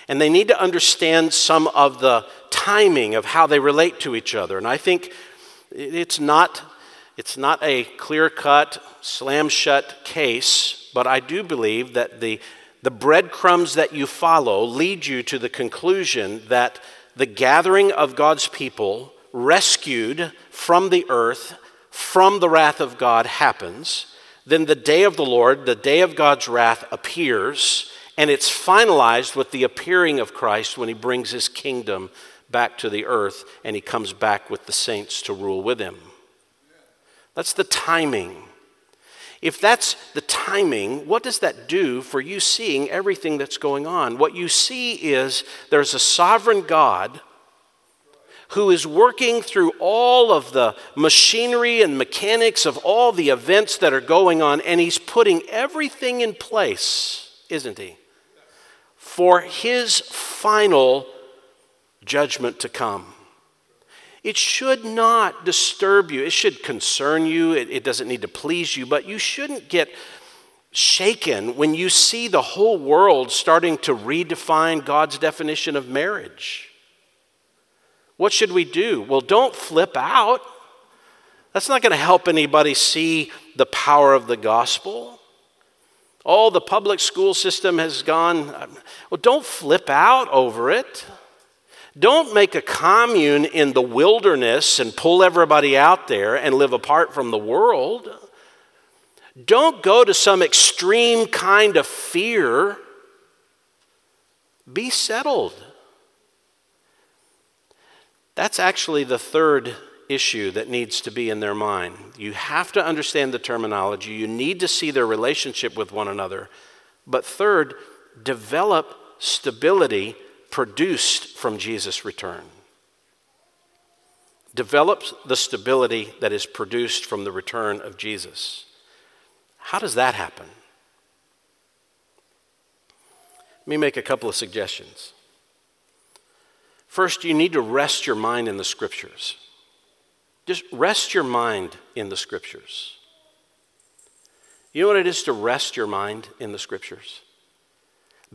And they need to understand some of the timing of how they relate to each other. And I think it's not, it's not a clear cut, slam shut case, but I do believe that the the breadcrumbs that you follow lead you to the conclusion that the gathering of God's people, rescued from the earth, from the wrath of God, happens. Then the day of the Lord, the day of God's wrath, appears, and it's finalized with the appearing of Christ when he brings his kingdom back to the earth and he comes back with the saints to rule with him. That's the timing. If that's the timing, what does that do for you seeing everything that's going on? What you see is there's a sovereign God who is working through all of the machinery and mechanics of all the events that are going on, and he's putting everything in place, isn't he? For his final judgment to come. It should not disturb you. It should concern you. It, it, doesn't need to please you, but you shouldn't get shaken when you see the whole world starting to redefine God's definition of marriage. What should we do? Well, don't flip out. That's not going to help anybody see the power of the gospel. Oh, the public school system has gone. Um, well, don't flip out over it. Don't make a commune in the wilderness and pull everybody out there and live apart from the world. Don't go to some extreme kind of fear. Be settled. That's actually the third issue that needs to be in their mind. You have to understand the terminology, you need to see their relationship with one another. But third, develop stability produced from Jesus' return. Develops the stability that is produced from the return of Jesus. How does that happen? Let me make a couple of suggestions. First, you need to rest your mind in the scriptures. Just rest your mind in the scriptures. You know what it is to rest your mind in the scriptures?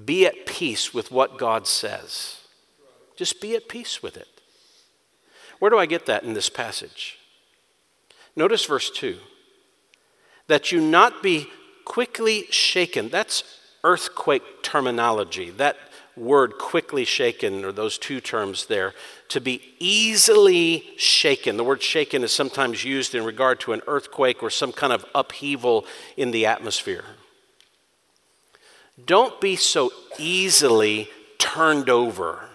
Be at peace with what God says. Just be at peace with it. Where do I get that in this passage? Notice verse 2. that you not be quickly shaken. That's earthquake terminology. That word quickly shaken, or those two terms there, to be easily shaken. The word shaken is sometimes used in regard to an earthquake or some kind of upheaval in the atmosphere. Don't be so easily turned over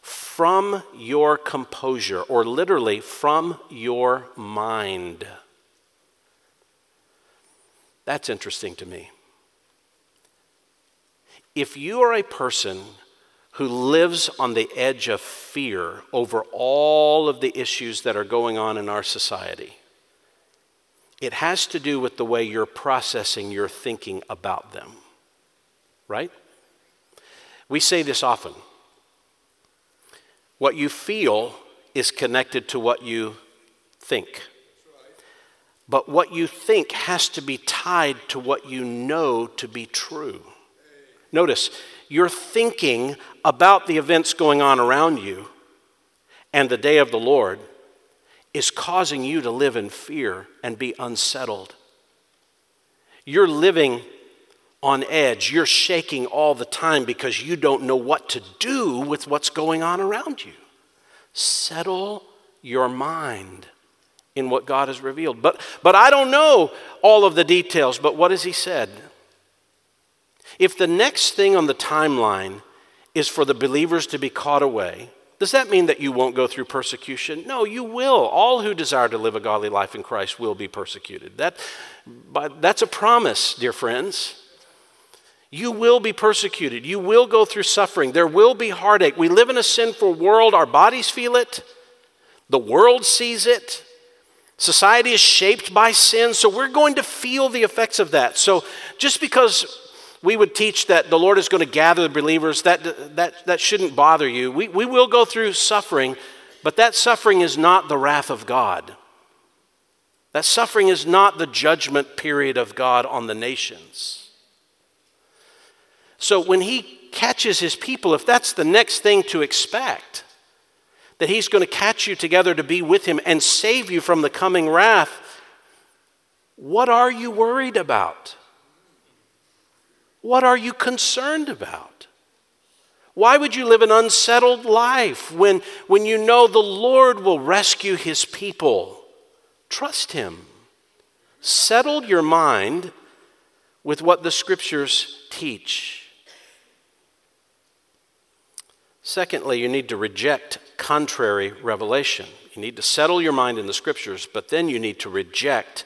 from your composure, or literally from your mind. That's interesting to me. If you are a person who lives on the edge of fear over all of the issues that are going on in our society, it has to do with the way you're processing your thinking about them, right? We say this often. What you feel is connected to what you think. But what you think has to be tied to what you know to be true. Notice, you're thinking about the events going on around you and the day of the Lord is causing you to live in fear and be unsettled. You're living on edge. You're shaking all the time because you don't know what to do with what's going on around you. Settle your mind in what God has revealed. But, but I don't know all of the details, but what has He said? If the next thing on the timeline is for the believers to be caught away, does that mean that you won't go through persecution? No, you will. All who desire to live a godly life in Christ will be persecuted. That, but that's a promise, dear friends. You will be persecuted. You will go through suffering. There will be heartache. We live in a sinful world. Our bodies feel it. The world sees it. Society is shaped by sin. So we're going to feel the effects of that. So just because we would teach that the Lord is going to gather the believers, that, that, that shouldn't bother you. We, we will go through suffering, but that suffering is not the wrath of God. That suffering is not the judgment period of God on the nations. So when He catches His people, if that's the next thing to expect, that He's going to catch you together to be with Him and save you from the coming wrath, what are you worried about? What are you concerned about? Why would you live an unsettled life when, when you know the Lord will rescue his people? Trust him. Settle your mind with what the scriptures teach. Secondly, you need to reject contrary revelation. You need to settle your mind in the scriptures, but then you need to reject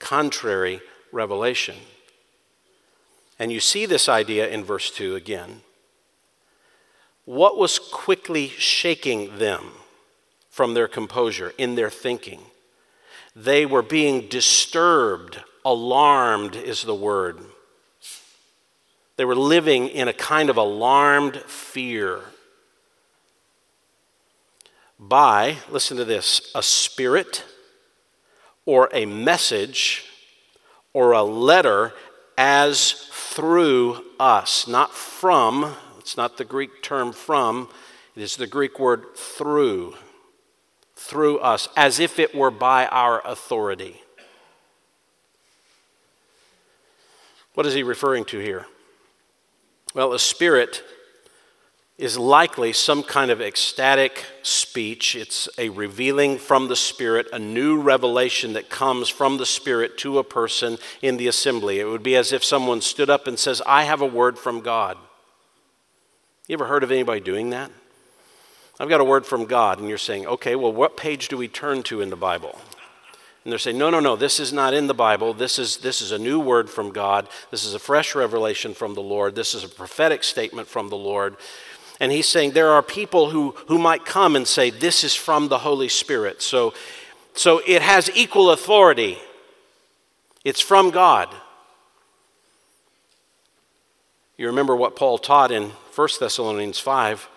contrary revelation. And you see this idea in verse 2 again. What was quickly shaking them from their composure in their thinking? They were being disturbed, alarmed is the word. They were living in a kind of alarmed fear by, listen to this, a spirit or a message or a letter as through us, not from. It's not the Greek term from, it is the Greek word through. Through us, as if it were by our authority. What is he referring to here? Well, a spirit is likely some kind of ecstatic speech. It's a revealing from the Spirit, a new revelation that comes from the Spirit to a person in the assembly. It would be as if someone stood up and says, I have a word from God. You ever heard of anybody doing that? I've got a word from God, and you're saying, okay, well, what page do we turn to in the Bible? And they're saying, no, no, no, this is not in the Bible. This is, this is a new word from God. This is a fresh revelation from the Lord. This is a prophetic statement from the Lord. And he's saying there are people who, who might come and say, This is from the Holy Spirit. So, so it has equal authority, it's from God. You remember what Paul taught in 1 Thessalonians 5.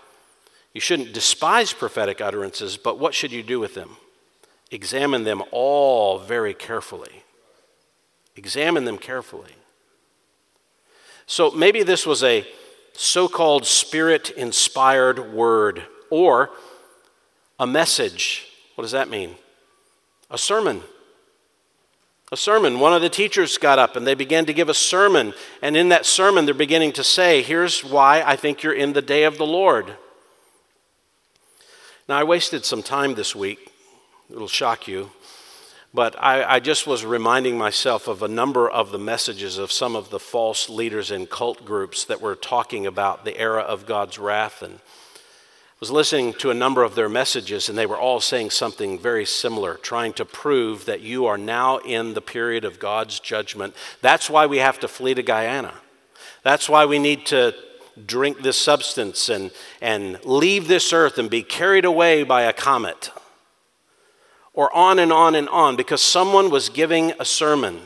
You shouldn't despise prophetic utterances, but what should you do with them? Examine them all very carefully. Examine them carefully. So maybe this was a so called spirit inspired word or a message. What does that mean? A sermon. A sermon. One of the teachers got up and they began to give a sermon. And in that sermon, they're beginning to say, Here's why I think you're in the day of the Lord. Now, I wasted some time this week. It'll shock you. But I, I, just was reminding myself of a number of the messages of some of the false leaders in cult groups that were talking about the era of God's wrath. And I was listening to a number of their messages, and they were all saying something very similar, trying to prove that you are now in the period of God's judgment. That's why we have to flee to Guyana. That's why we need to drink this substance and, and leave this earth and be carried away by a comet or on and on and on because someone was giving a sermon.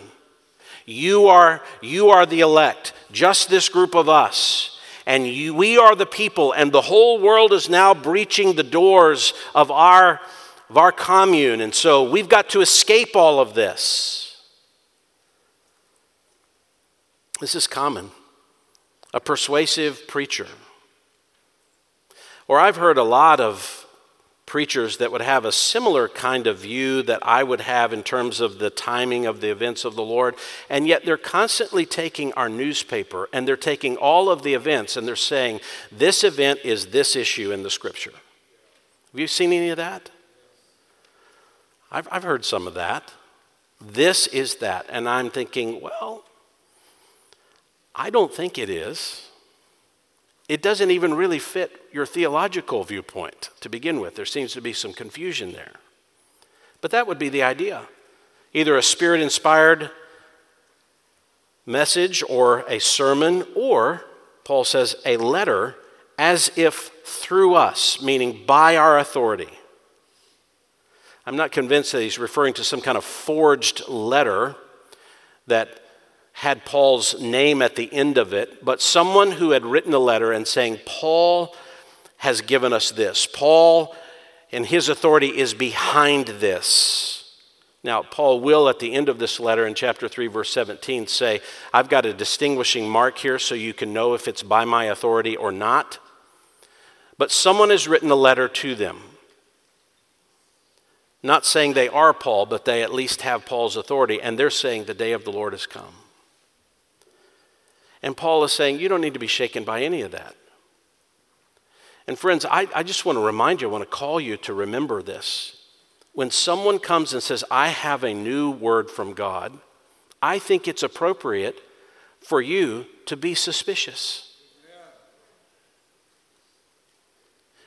You are, you are the elect, just this group of us. And you, we are the people, and the whole world is now breaching the doors of our, of our commune. And so we've got to escape all of this. This is common. A persuasive preacher. Or I've heard a lot of preachers that would have a similar kind of view that I would have in terms of the timing of the events of the Lord. And yet they're constantly taking our newspaper and they're taking all of the events and they're saying, this event is this issue in the scripture. Have you seen any of that? I've, I've heard some of that. This is that. And I'm thinking, well, I don't think it is it doesn't even really fit your theological viewpoint to begin with. There seems to be some confusion there. But that would be the idea either a spirit inspired message or a sermon, or, Paul says, a letter as if through us, meaning by our authority. I'm not convinced that he's referring to some kind of forged letter that had Paul's name at the end of it, but someone who had written a letter and saying, Paul has given us this. Paul and his authority is behind this. Now, Paul will, at the end of this letter in chapter 3, verse 17, say, I've got a distinguishing mark here so you can know if it's by my authority or not. But someone has written a letter to them. Not saying they are Paul, but they at least have Paul's authority, and they're saying the day of the Lord has come. And Paul is saying, you don't need to be shaken by any of that. And friends, I, I just want to remind you, I want to call you to remember this. When someone comes and says, I have a new word from God, I think it's appropriate for you to be suspicious.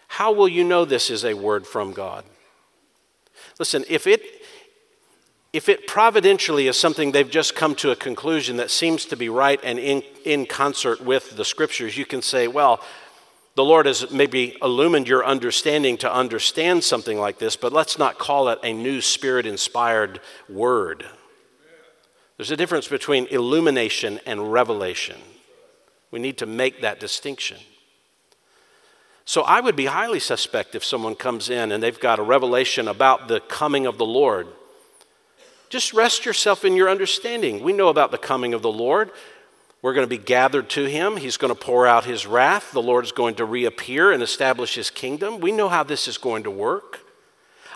How will you know this is a word from God? Listen, if it if it providentially is something they've just come to a conclusion that seems to be right and in, in concert with the scriptures, you can say, well, the Lord has maybe illumined your understanding to understand something like this, but let's not call it a new spirit inspired word. There's a difference between illumination and revelation. We need to make that distinction. So I would be highly suspect if someone comes in and they've got a revelation about the coming of the Lord just rest yourself in your understanding. We know about the coming of the Lord. We're going to be gathered to him. He's going to pour out his wrath. The Lord is going to reappear and establish his kingdom. We know how this is going to work.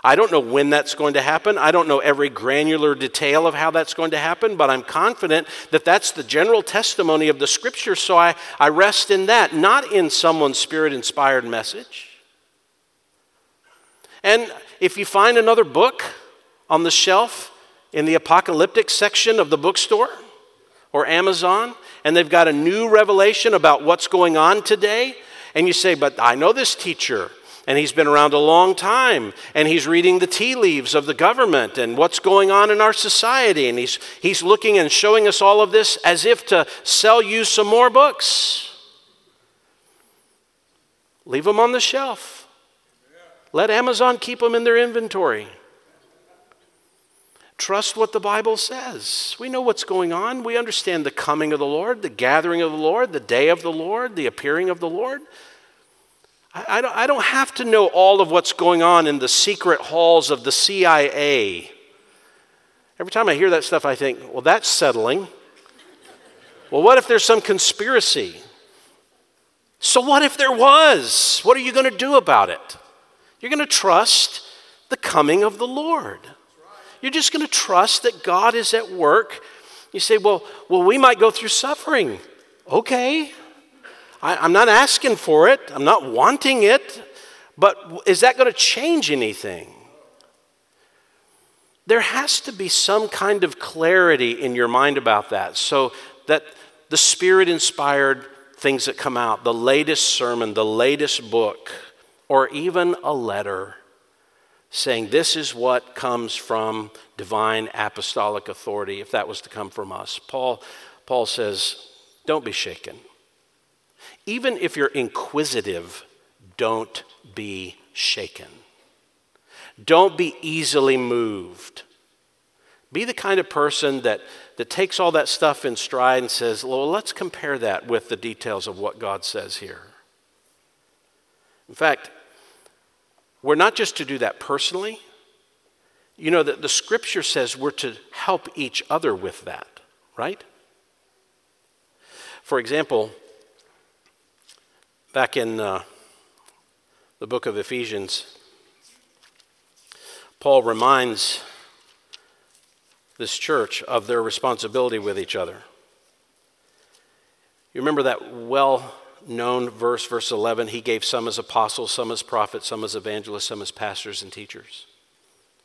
I don't know when that's going to happen. I don't know every granular detail of how that's going to happen, but I'm confident that that's the general testimony of the scripture. So I, I rest in that, not in someone's spirit inspired message. And if you find another book on the shelf in the apocalyptic section of the bookstore or Amazon, and they've got a new revelation about what's going on today, and you say, But I know this teacher, and he's been around a long time, and he's reading the tea leaves of the government and what's going on in our society, and he's, he's looking and showing us all of this as if to sell you some more books. Leave them on the shelf. Let Amazon keep them in their inventory. Trust what the Bible says. We know what's going on. We understand the coming of the Lord, the gathering of the Lord, the day of the Lord, the appearing of the Lord. I, I, don't, have to know all of what's going on in the secret halls of the CIA. Every time I hear that stuff, I think, well, that's settling. Well, what if there's some conspiracy? So, what if there was? What are you going to do about it? You're going to trust the coming of the Lord. You're just going to trust that God is at work. You say, well, well, we might go through suffering. Okay. I, am not asking for it, I'm not wanting it, but is that going to change anything? There has to be some kind of clarity in your mind about that so that the Spirit inspired things that come out, the latest sermon, the latest book, or even a letter saying this is what comes from divine apostolic authority, if that was to come from us. Paul, Paul says, don't be shaken. Even if you're inquisitive, don't be shaken. Don't be easily moved. Be the kind of person that, that takes all that stuff in stride and says, well, let's compare that with the details of what God says here. In fact, we're not just to do that personally. You know, that the scripture says we're to help each other with that, right? For example, back in uh, the book of Ephesians, Paul reminds this church of their responsibility with each other. You remember that well known verse, verse 11? He gave some as apostles, some as prophets, some as evangelists, some as pastors and teachers.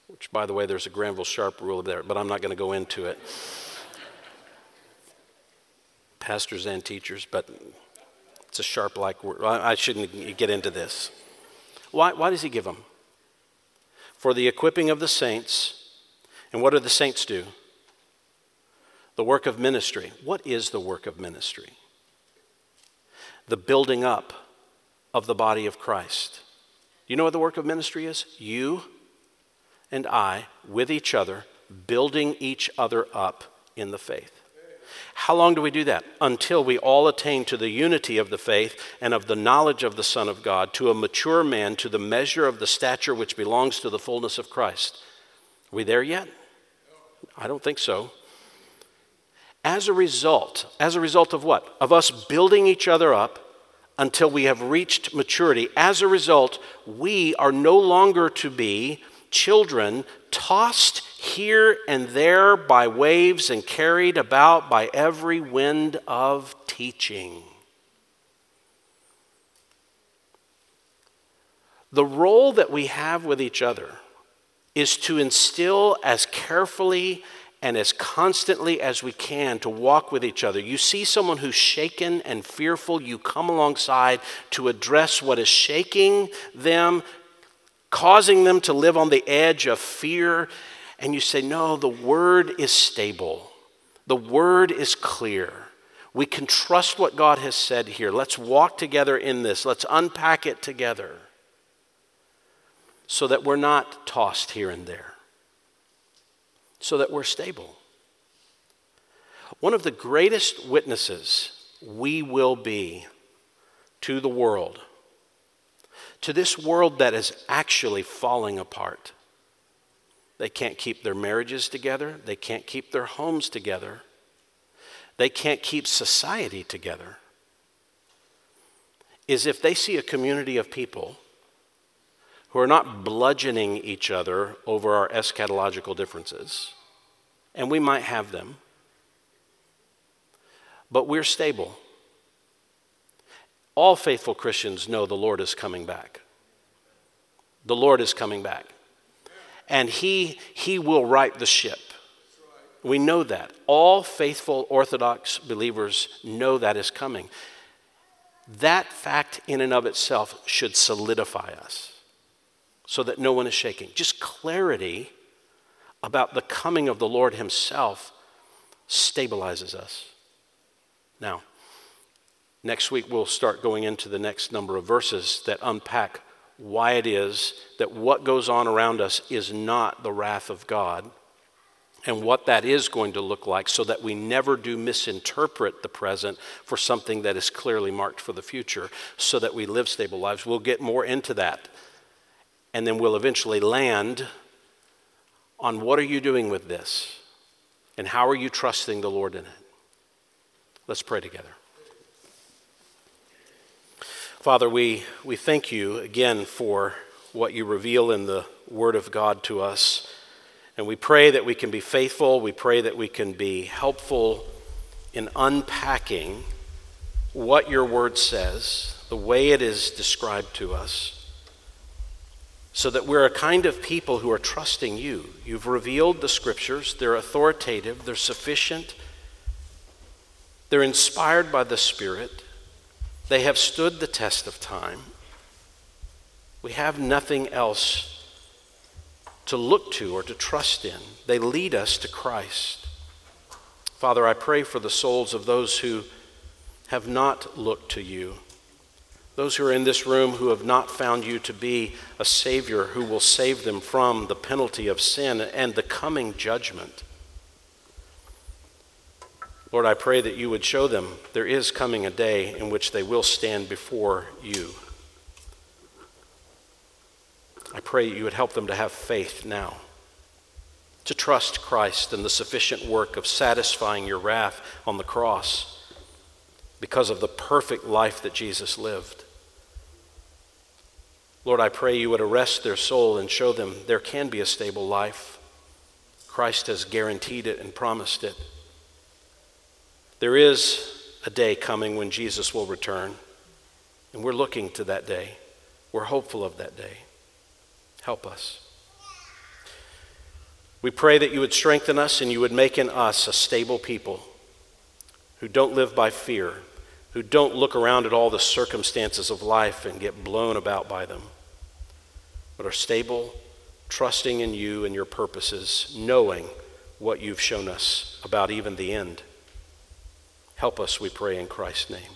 Which, by the way, there's a Granville Sharp rule there, but I'm not going to go into it. pastors and teachers, but it's a sharp like word. I shouldn't get into this. Why, why does he give them? For the equipping of the saints and what do the saints do? The work of ministry. What is the work of ministry? The building up of the body of Christ. You know what the work of ministry is? You and I, with each other, building each other up in the faith. How long do we do that? Until we all attain to the unity of the faith and of the knowledge of the Son of God, to a mature man, to the measure of the stature which belongs to the fullness of Christ. Are we there yet? I don't think so. As a result, as a result of what? Of us building each other up until we have reached maturity. As a result, we are no longer to be children tossed here and there by waves and carried about by every wind of teaching. The role that we have with each other is to instill as carefully and as constantly as we can to walk with each other. You see someone who's shaken and fearful, you come alongside to address what is shaking them, causing them to live on the edge of fear. And you say, No, the word is stable, the word is clear. We can trust what God has said here. Let's walk together in this, let's unpack it together so that we're not tossed here and there, so that we're stable. One of the greatest witnesses we will be to the world, to this world that is actually falling apart. They can't keep their marriages together, they can't keep their homes together, they can't keep society together. Is if they see a community of people who are not bludgeoning each other over our eschatological differences. And we might have them, but we're stable. All faithful Christians know the Lord is coming back. The Lord is coming back. And He, he will right the ship. We know that. All faithful Orthodox believers know that is coming. That fact, in and of itself, should solidify us so that no one is shaking. Just clarity about the coming of the Lord Himself stabilizes us. Now, next week we'll start going into the next number of verses that unpack why it is that what goes on around us is not the wrath of God and what that is going to look like so that we never do misinterpret the present for something that is clearly marked for the future so that we live stable lives. We'll get more into that and then we'll eventually land on what are you doing with this? And how are you trusting the Lord in it? Let's pray together. Father, we, we thank you again for what you reveal in the Word of God to us. And we pray that we can be faithful. We pray that we can be helpful in unpacking what your word says, the way it is described to us, so that we're a kind of people who are trusting you. You've revealed the scriptures, they're authoritative, they're sufficient, they're inspired by the Spirit, they have stood the test of time. We have nothing else to look to or to trust in. They lead us to Christ. Father, I pray for the souls of those who have not looked to you, those who are in this room who have not found you to be a Savior who will save them from the penalty of sin and the coming judgment. Lord, I pray that you would show them there is coming a day in which they will stand before you. I pray you would help them to have faith now, to trust Christ and the sufficient work of satisfying your wrath on the cross because of the perfect life that Jesus lived. Lord, I pray you would arrest their soul and show them there can be a stable life. Christ has guaranteed it and promised it. There is a day coming when Jesus will return, and we're looking to that day. We're hopeful of that day. Help us. We pray that you would strengthen us and you would make in us a stable people who don't live by fear, who don't look around at all the circumstances of life and get blown about by them, but are stable, trusting in you and your purposes, knowing what you've shown us about even the end. Help us, we pray, in Christ's name.